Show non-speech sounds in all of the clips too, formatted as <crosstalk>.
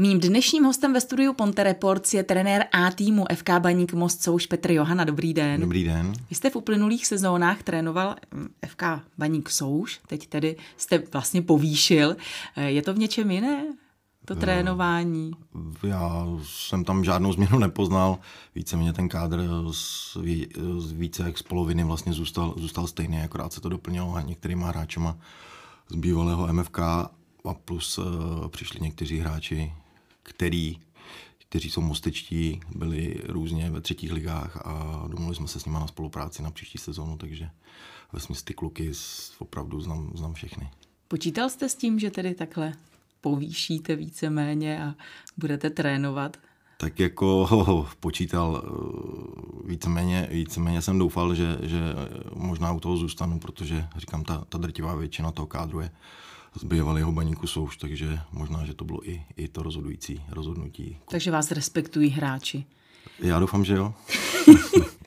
Mým dnešním hostem ve studiu Ponte Reports je trenér A týmu FK Baník Most Souš Petr Johana. Dobrý den. Dobrý den. Vy jste v uplynulých sezónách trénoval mm, FK Baník Souš, teď tedy jste vlastně povýšil. Eh, je to v něčem jiné? to eh, trénování? Já jsem tam žádnou změnu nepoznal. Víceméně ten kádr z, z více jak z poloviny vlastně zůstal, zůstal stejný, akorát se to doplnilo některýma hráčema z bývalého MFK a plus uh, přišli někteří hráči, který, kteří jsou mostečtí, byli různě ve třetích ligách a domluvili jsme se s nimi na spolupráci na příští sezónu, takže ve smyslu ty kluky opravdu znám, znám všechny. Počítal jste s tím, že tedy takhle povýšíte víceméně a budete trénovat? Tak jako ho, <laughs> ho, počítal, eh, víceméně, víceméně jsem doufal, že, že možná u toho zůstanu, protože říkám, ta, ta drtivá většina toho kádru je z bývalého baníku Souš, takže možná, že to bylo i, i to rozhodující rozhodnutí. Takže vás respektují hráči? Já doufám, že jo. <laughs>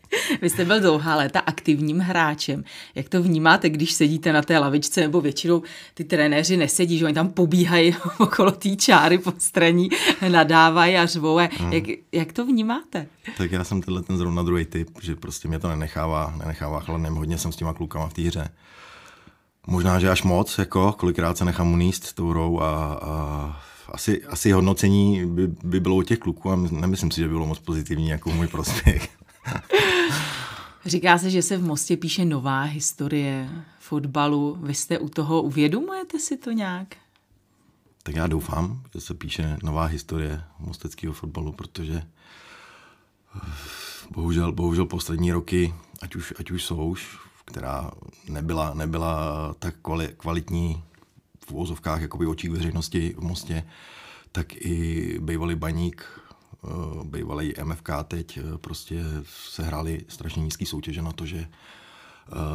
Vy jste byl dlouhá léta aktivním hráčem. Jak to vnímáte, když sedíte na té lavičce, nebo většinou ty trenéři nesedí, že oni tam pobíhají <laughs> okolo té čáry straní, nadávají a řvou. Hmm. Jak, jak to vnímáte? Tak já jsem tenhle ten zrovna druhý typ, že prostě mě to nenechává, nenechává chladným. Hodně jsem s těma klukama v té hře. Možná, že až moc, jako kolikrát se nechám uníst tou hrou a, a asi, asi hodnocení by, by bylo u těch kluků a nemyslím si, že by bylo moc pozitivní jako můj prospěch. <laughs> Říká se, že se v Mostě píše nová historie fotbalu. Vy jste u toho, uvědomujete si to nějak? Tak já doufám, že se píše nová historie mosteckého fotbalu, protože eh, bohužel, bohužel poslední roky, ať už, ať už jsou už, která nebyla, nebyla tak kvalitní v úvozovkách jakoby očích veřejnosti v Mostě, tak i bývalý baník Eh, bývalý MFK teď eh, prostě se hráli strašně nízký soutěže na to, že eh,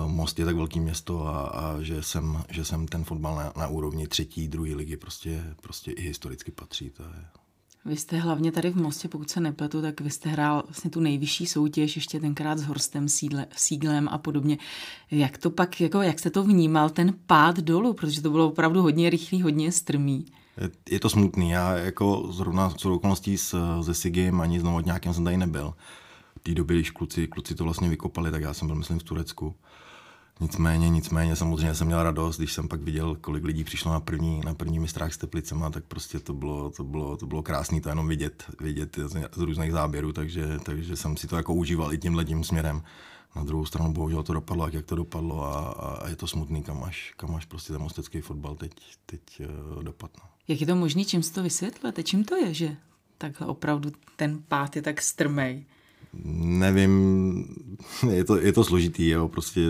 Most je tak velký město a, a že, jsem, že jsem ten fotbal na, na úrovni třetí, druhé ligy prostě, prostě i historicky patří. To je, vy jste hlavně tady v Mostě, pokud se nepletu, tak vy jste hrál vlastně tu nejvyšší soutěž, ještě tenkrát s Horstem Sídle, Síglem a podobně. Jak to pak, jako, jak jste to vnímal, ten pád dolů, protože to bylo opravdu hodně rychlý, hodně strmý je to smutný. Já jako zrovna s okolností se Sigim ani znovu nějakým jsem tady nebyl. V té době, když kluci, kluci to vlastně vykopali, tak já jsem byl, myslím, v Turecku. Nicméně, nicméně samozřejmě jsem měl radost, když jsem pak viděl, kolik lidí přišlo na první, na první mistrách s Teplicema, tak prostě to bylo, to bylo, to bylo krásné to jenom vidět, vidět z, z různých záběrů, takže, takže jsem si to jako užíval i tímhle tím směrem. Na druhou stranu bohužel to dopadlo, jak, jak to dopadlo a, a, je to smutný, kam až, kam až prostě ten mostecký fotbal teď, teď uh, dopadne. Jak je to možné, čím si to vysvětlete? Čím to je, že takhle opravdu ten pát je tak strmej? Nevím, <laughs> je to, je to složitý, jo, prostě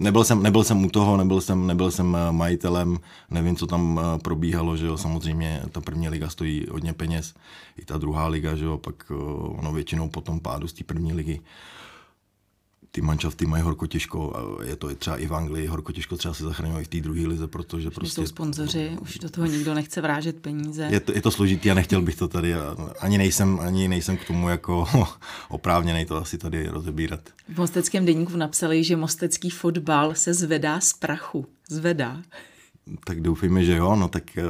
nebyl jsem, nebyl jsem u toho, nebyl jsem, nebyl jsem eh, majitelem, nevím, co tam eh, probíhalo, že jo, samozřejmě ta první liga stojí hodně peněz, i ta druhá liga, že jo, pak eh, ono většinou po tom pádu z té první ligy ty manšafty mají horko těžko, je to třeba i v Anglii, horko těžko třeba se zachraňují v té druhé lize, protože už prostě... jsou sponzoři, už do toho nikdo nechce vrážet peníze. Je to, je to složitý a nechtěl bych to tady, ani nejsem, ani nejsem k tomu jako <laughs> oprávněný to asi tady rozebírat. V Mosteckém denníku napsali, že mostecký fotbal se zvedá z prachu. Zvedá. Tak doufejme, že jo, no tak eh,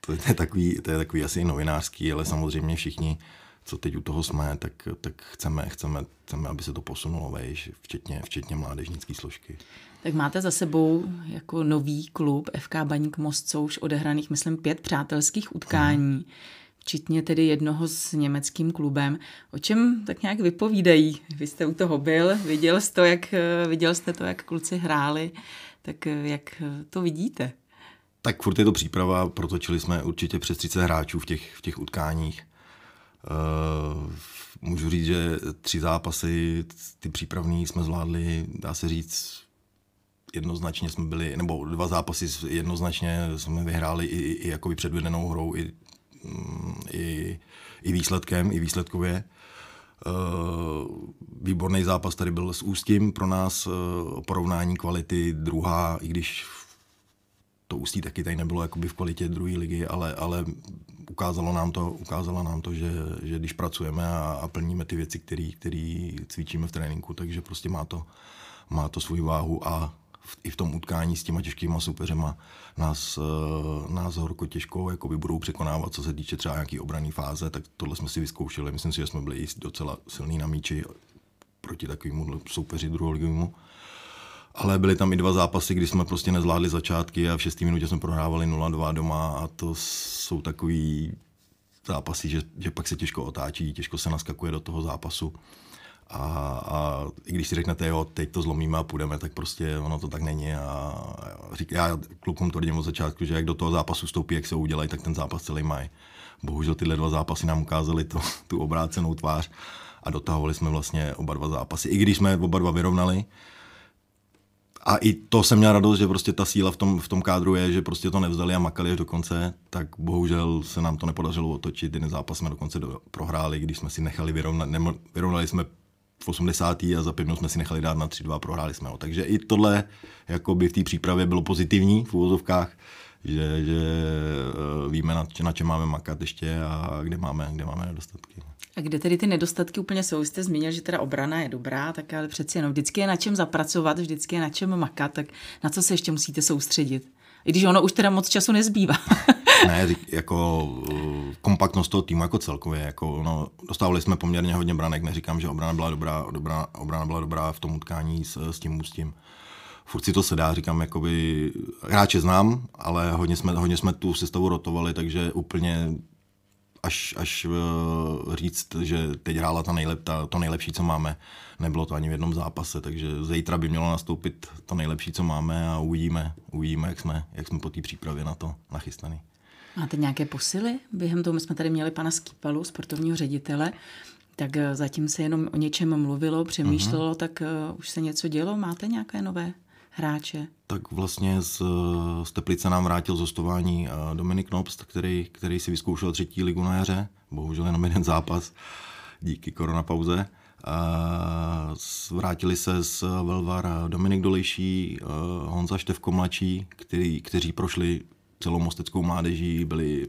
to je takový, to je takový asi novinářský, ale samozřejmě všichni co teď u toho jsme, tak, tak chceme, chceme, chceme, aby se to posunulo vejš, včetně, včetně mládežnické složky. Tak máte za sebou jako nový klub FK Baník Most, co už odehraných, myslím, pět přátelských utkání. Hmm včetně tedy jednoho s německým klubem. O čem tak nějak vypovídají? Vy jste u toho byl, viděl jste to, jak, viděl jste to, jak kluci hráli, tak jak to vidíte? Tak furt je to příprava, protočili jsme určitě přes 30 hráčů v těch, v těch utkáních. Uh, můžu říct, že tři zápasy, ty přípravní jsme zvládli, dá se říct, jednoznačně jsme byli, nebo dva zápasy jednoznačně jsme vyhráli i, i jakoby předvedenou hrou, i, mm, i, i výsledkem, i výsledkově. Uh, výborný zápas tady byl s Ústím pro nás, uh, porovnání kvality druhá, i když Ústí taky tady nebylo jakoby v kvalitě druhé ligy, ale, ale ukázalo nám to, ukázalo nám to že, že když pracujeme a, a plníme ty věci, které cvičíme v tréninku, takže prostě má to, má to svůj váhu a v, i v tom utkání s těma těžkýma soupeřema nás, uh, nás horko těžko jakoby budou překonávat, co se týče třeba nějaký obraný fáze, tak tohle jsme si vyzkoušeli. Myslím si, že jsme byli docela silní na míči proti takovému soupeři druholigovému. Ale byly tam i dva zápasy, kdy jsme prostě nezvládli začátky a v šestý minutě jsme prohrávali 0-2 doma a to jsou takový zápasy, že, že pak se těžko otáčí, těžko se naskakuje do toho zápasu. A, a i když si řeknete, jo, teď to zlomíme a půjdeme, tak prostě ono to tak není. A řík, já klukům to od začátku, že jak do toho zápasu vstoupí, jak se udělají, tak ten zápas celý mají. Bohužel tyhle dva zápasy nám ukázaly to, <laughs> tu obrácenou tvář a dotahovali jsme vlastně oba dva zápasy. I když jsme oba dva vyrovnali, a i to jsem měl radost, že prostě ta síla v tom, v tom kádru je, že prostě to nevzdali a makali až do konce, tak bohužel se nám to nepodařilo otočit. Jeden zápas jsme dokonce do, prohráli, když jsme si nechali vyrovnat, ne, vyrovnali jsme v 80. a za pět jsme si nechali dát na 3-2 a prohráli jsme ho. Takže i tohle jakoby v té přípravě bylo pozitivní v úvozovkách, že, že eh, víme, na, na čem máme makat ještě a kde máme, kde máme nedostatky. A kde tedy ty nedostatky úplně jsou? Jste zmínil, že teda obrana je dobrá, tak ale přeci jenom vždycky je na čem zapracovat, vždycky je na čem makat, tak na co se ještě musíte soustředit? I když ono už teda moc času nezbývá. <laughs> ne, jako uh, kompaktnost toho týmu jako celkově, jako no, dostávali jsme poměrně hodně branek, neříkám, že obrana byla dobrá, dobrá obrana byla dobrá v tom utkání s, s tím ústím. Furt si to se dá, říkám, jakoby, hráče znám, ale hodně jsme, hodně jsme tu sestavu rotovali, takže úplně až, až uh, říct, že teď hrála ta nejlep, ta, to nejlepší, co máme. Nebylo to ani v jednom zápase, takže zítra by mělo nastoupit to nejlepší, co máme a uvidíme, uvidíme jak, jsme, jak jsme po té přípravě na to nachystaný. Máte nějaké posily? Během toho my jsme tady měli pana Skýpalu, sportovního ředitele, tak eh, zatím se jenom o něčem mluvilo, přemýšlelo, uh-huh. tak uh, už se něco dělo? Máte nějaké nové hráče? Tak vlastně z, z Teplice nám vrátil zostování eh, Dominik Nobst, který, který si vyzkoušel třetí ligu na jaře, bohužel jenom jeden zápas díky koronapauze. A vrátili se z Velvar Dominik Dolejší, eh, Honza Števko mladší, který, kteří prošli celou mosteckou mládeží, byli,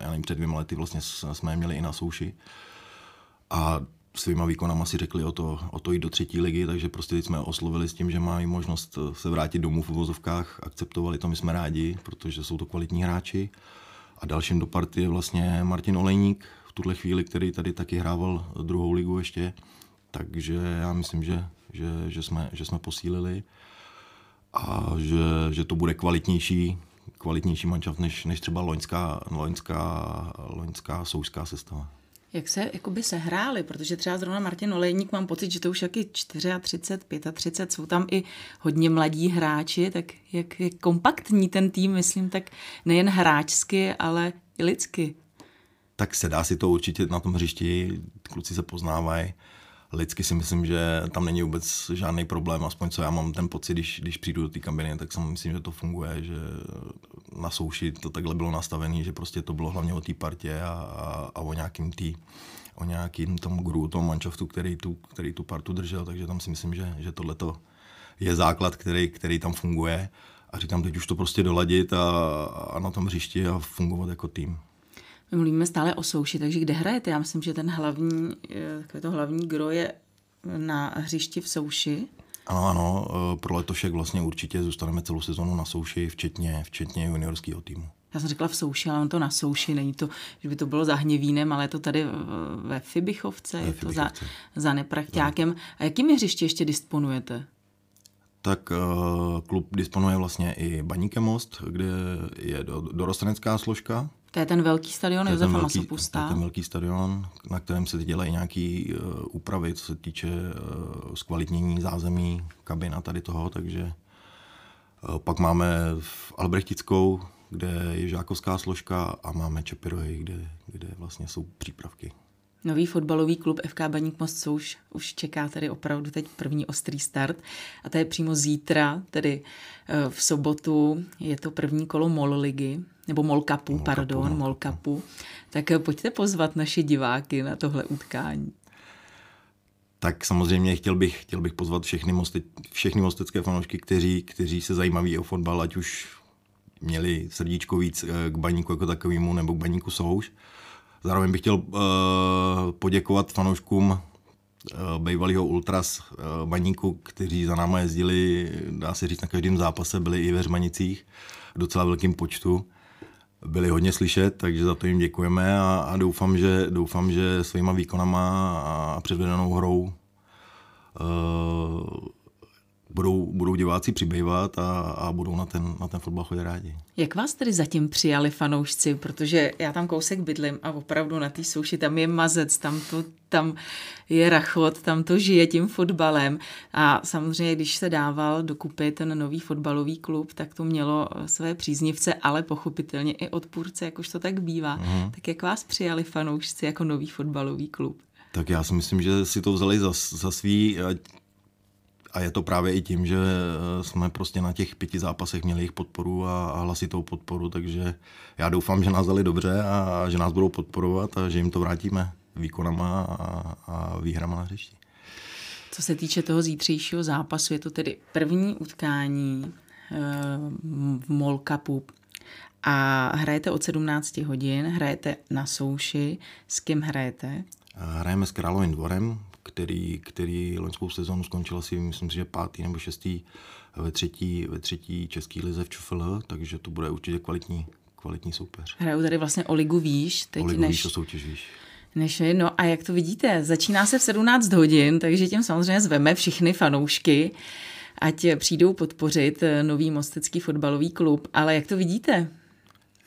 já nevím, před dvěma lety vlastně jsme je měli i na souši. A svýma výkonama si řekli o to, o to jít do třetí ligy, takže prostě teď jsme oslovili s tím, že mají možnost se vrátit domů v uvozovkách, akceptovali to, my jsme rádi, protože jsou to kvalitní hráči. A dalším do party je vlastně Martin Olejník, v tuhle chvíli, který tady taky hrával druhou ligu ještě, takže já myslím, že, že, že, jsme, že jsme posílili a že, že to bude kvalitnější, kvalitnější mančaft než, než třeba loňská, loňská, loňská souská sestava. Jak se jakoby sehráli, protože třeba zrovna Martin Olejník mám pocit, že to už jaký 34, 35, jsou tam i hodně mladí hráči, tak jak je kompaktní ten tým, myslím, tak nejen hráčsky, ale i lidsky. Tak se dá si to určitě na tom hřišti, kluci se poznávají lidsky si myslím, že tam není vůbec žádný problém, aspoň co já mám ten pocit, když, když přijdu do té kabiny, tak si myslím, že to funguje, že na souši to takhle bylo nastavené, že prostě to bylo hlavně o té partě a, a, a o nějakým tý, o nějakým tom gru, tom manšaftu, který tu, který tu partu držel, takže tam si myslím, že, že tohle je základ, který, který tam funguje a říkám, teď už to prostě doladit a, a na tom hřišti a fungovat jako tým. My mluvíme stále o souši, takže kde hrajete? Já myslím, že ten hlavní, eh, takové to hlavní gro je na hřišti v souši. Ano, ano, eh, pro letošek vlastně určitě zůstaneme celou sezonu na souši, včetně, včetně juniorského týmu. Já jsem řekla v souši, ale on to na souši, není to, že by to bylo za Hněvínem, ale je to tady ve Fibichovce, ve je to za, za Neprachťákem. A jakým hřiště ještě disponujete? Tak uh, klub disponuje vlastně i Baníke most, kde je do, dorostenecká složka, to je ten velký stadion Josefa velký, Masopusta. To je ten velký stadion, na kterém se dělají nějaké uh, úpravy, co se týče uh, zkvalitnění zázemí, kabina tady toho, takže uh, pak máme v Albrechtickou, kde je žákovská složka a máme Čepirohy, kde, kde vlastně jsou přípravky. Nový fotbalový klub FK Baník Most už, už čeká tedy opravdu teď první ostrý start a to je přímo zítra, tedy v sobotu je to první kolo MOL ligy, nebo Molkapu, Molkapu pardon, no. Molkapu. Tak pojďte pozvat naše diváky na tohle utkání. Tak samozřejmě chtěl bych, chtěl bych pozvat všechny, moste, všechny mostecké fanoušky, kteří, kteří se zajímaví o fotbal, ať už měli srdíčko víc eh, k baníku jako takovému nebo k baníku souš. Zároveň bych chtěl uh, poděkovat fanouškům bývalého ultras baníku, kteří za náma jezdili, dá se říct, na každém zápase, byli i ve Řmanicích v docela velkém počtu. Byli hodně slyšet, takže za to jim děkujeme a, a doufám, že, doufám, že svýma výkonama a předvedenou hrou budou, budou diváci přibývat a, a budou na ten, na ten fotbal chodit rádi. Jak vás tedy zatím přijali fanoušci? Protože já tam kousek bydlím a opravdu na té souši tam je mazec, tam, to, tam je rachot, tam to žije tím fotbalem. A samozřejmě, když se dával dokupy ten nový fotbalový klub, tak to mělo své příznivce, ale pochopitelně i odpůrce, jakož to tak bývá. Mm. Tak jak vás přijali fanoušci jako nový fotbalový klub? Tak já si myslím, že si to vzali za, za svý, a je to právě i tím, že eh, jsme prostě na těch pěti zápasech měli jejich podporu a, a hlasitou podporu, takže já doufám, že nás dali dobře a že nás budou podporovat a že jim to vrátíme výkonama a, a výhrama na hřišti. Co se týče toho zítřejšího zápasu, je to tedy první utkání eh, v MOL Cupu a hrajete od 17 hodin, hrajete na souši. S kým hrajete? Hrajeme s Královým dvorem, který, který loňskou sezonu skončil asi, myslím si, že pátý nebo šestý ve třetí, ve třetí český lize v ČFL, takže to bude určitě kvalitní, kvalitní soupeř. Hrajou tady vlastně o ligu výš. Teď o ligu než... výš, o soutěž výš. Než, no a jak to vidíte, začíná se v 17 hodin, takže tím samozřejmě zveme všechny fanoušky, ať přijdou podpořit nový mostecký fotbalový klub. Ale jak to vidíte?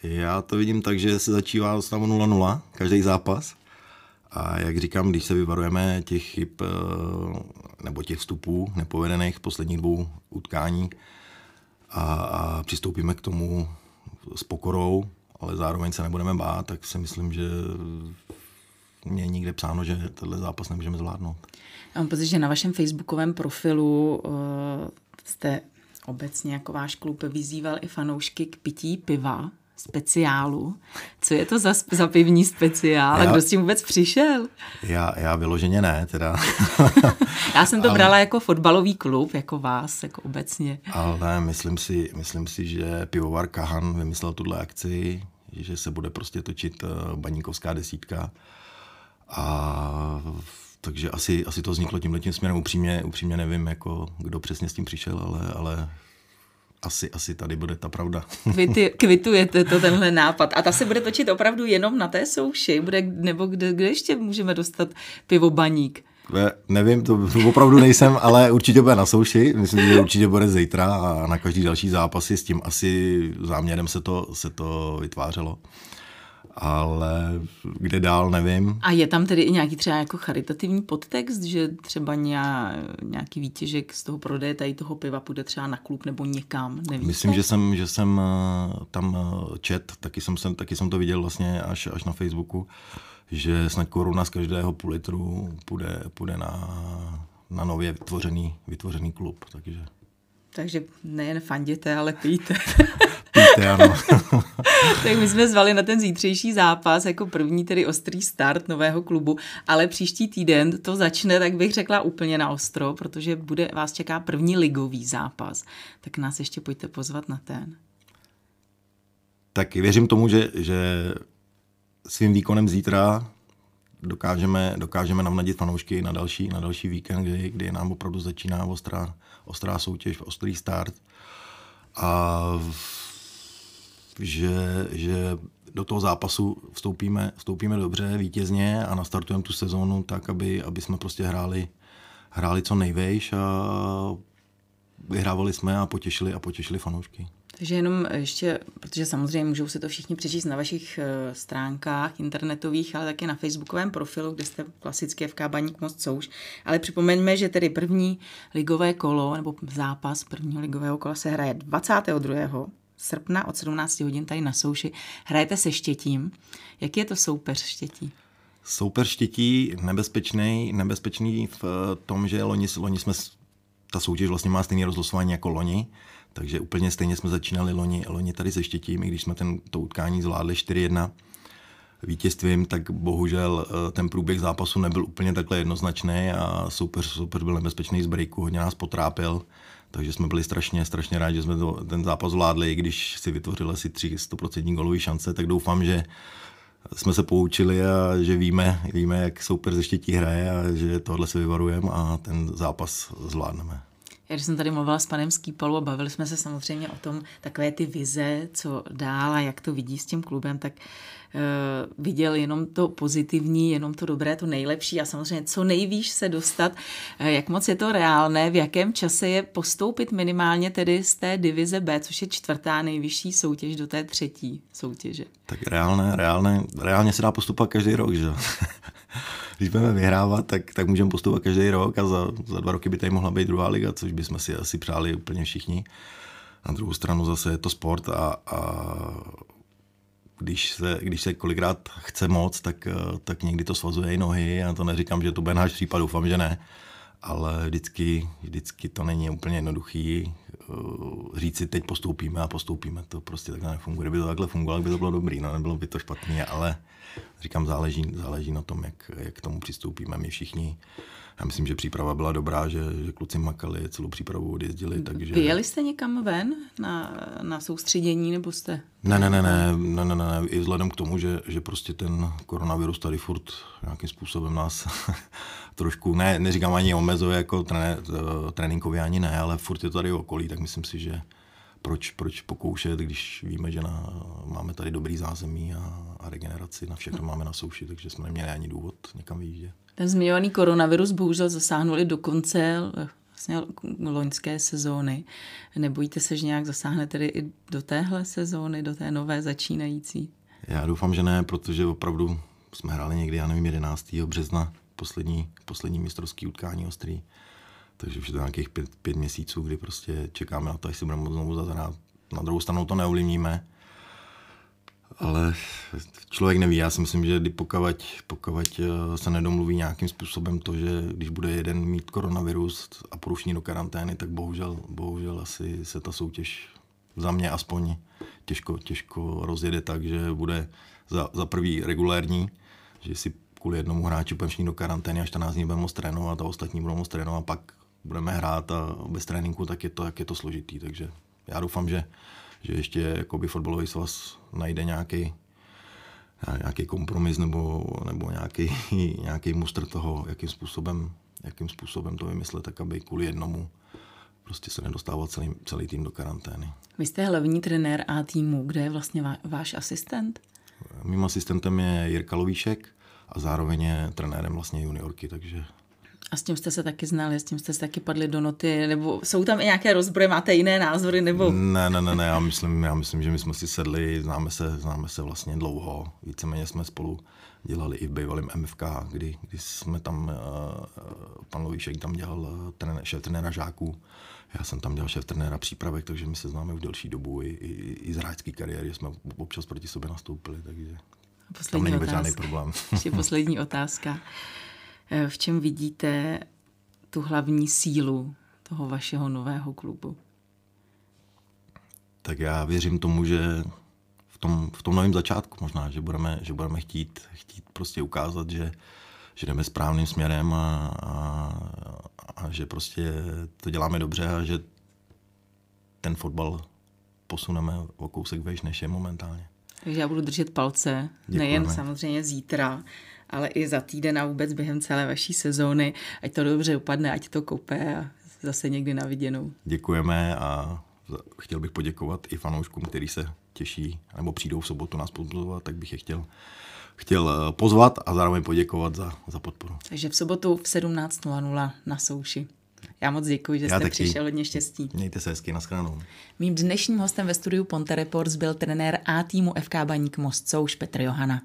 Já to vidím tak, že se začíná stavu 0-0, každý zápas. A jak říkám, když se vyvarujeme těch chyb eh, nebo těch vstupů nepovedených posledních dvou utkání a, a přistoupíme k tomu s pokorou, ale zároveň se nebudeme bát, tak si myslím, že mě nikde psáno, že tenhle zápas nemůžeme zvládnout. Já mám pocit, že na vašem facebookovém profilu uh, jste obecně jako váš klub vyzýval i fanoušky k pití piva speciálu. Co je to za, za pivní speciál? Já, a kdo s tím vůbec přišel? Já, já vyloženě ne, teda. <laughs> já jsem to ale, brala jako fotbalový klub, jako vás, jako obecně. Ale myslím si, myslím si, že pivovar Kahan vymyslel tuhle akci, že se bude prostě točit eh, baníkovská desítka. A takže asi, asi to vzniklo tímhle tím směrem. Upřímně, upřímně nevím, jako, kdo přesně s tím přišel, ale, ale asi, asi tady bude ta pravda. <laughs> Kvity, kvitujete to tenhle nápad. A ta se bude točit opravdu jenom na té souši? Bude, nebo kde, kde ještě můžeme dostat pivo baník? Ne, nevím, to, opravdu nejsem, <laughs> ale určitě bude na souši. Myslím, že určitě bude zítra a na každý další zápasy s tím asi záměrem se to, se to vytvářelo ale kde dál, nevím. A je tam tedy i nějaký třeba jako charitativní podtext, že třeba nějaký výtěžek z toho prodeje tady toho piva půjde třeba na klub nebo někam, nevíte? Myslím, že jsem, že jsem eh, tam eh, čet, taky jsem, jsem, taky jsem to viděl vlastně až, až na Facebooku, že snad koruna z každého půl litru půjde, půjde na, na nově vytvořený, vytvořený klub, takže... Takže nejen fanděte, ale pijte. <laughs> pijte, ano. <laughs> tak my jsme zvali na ten zítřejší zápas jako první tedy ostrý start nového klubu, ale příští týden to začne, tak bych řekla úplně na ostro, protože bude vás čeká první ligový zápas. Tak nás ještě pojďte pozvat na ten. Tak věřím tomu, že, že svým výkonem zítra dokážeme, dokážeme navnadit fanoušky na další, na další víkend, kdy, kdy nám opravdu začíná ostrá, ostrá soutěž, ostrý start. A že, že do toho zápasu vstoupíme, vstoupíme dobře, vítězně a nastartujeme tu sezónu tak, aby, aby jsme prostě hráli, hráli co nejvejš a vyhrávali jsme a potěšili a potěšili fanoušky. Takže jenom ještě, protože samozřejmě můžou se to všichni přečíst na vašich eh, stránkách internetových, ale také na facebookovém profilu, kde jste klasicky FK Baník Most Souš. Ale připomeňme, že tedy první ligové kolo, nebo zápas prvního ligového kola se hraje 22 srpna od 17 hodin tady na souši. Hrajete se Štětím. Jaký je to soupeř Štětí? Soupeř Štětí nebezpečný, nebezpečný v tom, že loni, loni jsme, ta soutěž vlastně má stejné rozlosování jako loni, takže úplně stejně jsme začínali loni, loni tady se Štětím, i když jsme ten, to utkání zvládli 4-1 vítězstvím, tak bohužel eh, ten průběh zápasu nebyl úplně takhle jednoznačný a soupeř, soupeř byl nebezpečný z breaku, hodně nás potrápil. Takže jsme byli strašně, strašně rádi, že jsme to, ten zápas zvládli, i když si vytvořili asi tři 100% golový šance, tak doufám, že jsme se poučili a že víme, víme jak soupeř ze štětí hraje a že tohle se vyvarujeme a ten zápas zvládneme. Já když jsem tady mluvila s panem Skýpalou a bavili jsme se samozřejmě o tom, takové ty vize, co dál a jak to vidí s tím klubem, tak uh, viděl jenom to pozitivní, jenom to dobré, to nejlepší a samozřejmě co nejvíš se dostat, uh, jak moc je to reálné, v jakém čase je postoupit minimálně tedy z té divize B, což je čtvrtá nejvyšší soutěž do té třetí soutěže. Tak reálné, reálné, reálně se dá postupovat každý rok, že <laughs> <laughs> když budeme vyhrávat, tak, tak můžeme postupovat každý rok a za, za dva roky by tady mohla být druhá liga, což bychom si asi přáli úplně všichni. Na druhou stranu zase je to sport a, a když se, když se kolikrát chce moc, tak, tak někdy to svazuje i nohy. Já to neříkám, že to bude náš případ, doufám, že ne. Ale vždycky, vždycky to není úplně jednoduchý uh, říct si, teď postoupíme a postoupíme. To prostě takhle nefunguje. Kdyby to takhle fungovalo, by to bylo dobrý, no nebylo by to špatný, ale říkám, záleží, záleží na tom, jak, jak k tomu přistoupíme my všichni. Já myslím, že příprava byla dobrá, že, že kluci makali, celou přípravu odjezdili. Takže... Vyjeli jste někam ven na, na soustředění, nebo jste? Ne, ne, ne, ne, ne, ne, ne, i vzhledem k tomu, že, že prostě ten koronavirus tady furt nějakým způsobem nás <laughs> trošku, ne, neříkám ani omezuje jako trené, tréninkově ani ne, ale furt je tady okolí, tak myslím si, že proč, proč pokoušet, když víme, že na, máme tady dobrý zázemí a, a regeneraci, na všechno máme na souši, takže jsme neměli ani důvod někam vyjíždět. Ten zmiňovaný koronavirus bohužel zasáhnuli do konce vlastně loňské sezóny. Nebojíte se, že nějak zasáhne tedy i do téhle sezóny, do té nové začínající? Já doufám, že ne, protože opravdu jsme hráli někdy, já nevím, 11. března, poslední, poslední mistrovský utkání ostrý. Takže už je to nějakých pět, pět měsíců, kdy prostě čekáme na to, až si budeme znovu zahrát. Na druhou stranu to neovlivníme, ale člověk neví. Já si myslím, že pokud, pokud eh, se nedomluví nějakým způsobem to, že když bude jeden mít koronavirus a porušení do karantény, tak bohužel, bohužel asi se ta soutěž za mě aspoň těžko, těžko rozjede tak, že bude za, za prvý regulérní, že si kvůli jednomu hráči budeme do karantény a 14 dní budeme moct trénovat a ostatní budou moct trénovat, pak budeme hrát a bez tréninku, tak je to, jak je to složitý. Takže já doufám, že, že ještě jakoby fotbalový svaz najde nějaký nějaký kompromis nebo, nebo nějaký, nějaký mustr toho, jakým způsobem, jakým způsobem to vymyslet, tak aby kvůli jednomu prostě se nedostával celý, celý tým do karantény. Vy jste hlavní trenér A týmu. Kde je vlastně váš asistent? Mým asistentem je Jirka Lovíšek a zároveň je trenérem vlastně juniorky, takže a s tím jste se taky znali, s tím jste se taky padli do noty, nebo jsou tam i nějaké rozbroje, máte jiné názory, nebo? Ne, ne, ne, ne já, myslím, já myslím, že my jsme si sedli, známe se, známe se vlastně dlouho, víceméně jsme spolu dělali i v bývalém MFK, kdy, kdy jsme tam, uh, pan Lovíšek tam dělal uh, trenér, šéf trenéra žáků, já jsem tam dělal šéf trenéra přípravek, takže my se známe už delší dobu, i, i, i z hráčské kariéry jsme občas proti sobě nastoupili, takže poslední tam není žádný problém. Ještě poslední otázka. Eh, v čem vidíte tu hlavní sílu toho vašeho nového klubu? Tak já věřím tomu, že v tom, v tom novém začátku možná, že budeme, že budeme chtít, chtít prostě ukázat, že, že jdeme správným směrem a, a, a že prostě to děláme dobře a že ten fotbal posuneme o kousek vejš, než je momentálně. Takže já budu držet palce, Děkujeme. nejen samozřejmě zítra, ale i za týden a vůbec během celé vaší sezóny. Ať to dobře upadne, ať to kope a zase někdy na viděnou. Děkujeme a chtěl bych poděkovat i fanouškům, kteří se těší nebo přijdou v sobotu nás pozvat, tak bych je chtěl chtěl eh, pozvat a zároveň poděkovat za, za podporu. Takže v sobotu v 17.00 na souši. Já moc děkuji, že Já jste taky. přišel, hodně štěstí. Mějte se hezky, nashledanou. Mým dnešním hostem ve studiu Ponte Reports byl trenér A týmu FK Baník Most Souš Petr Johana.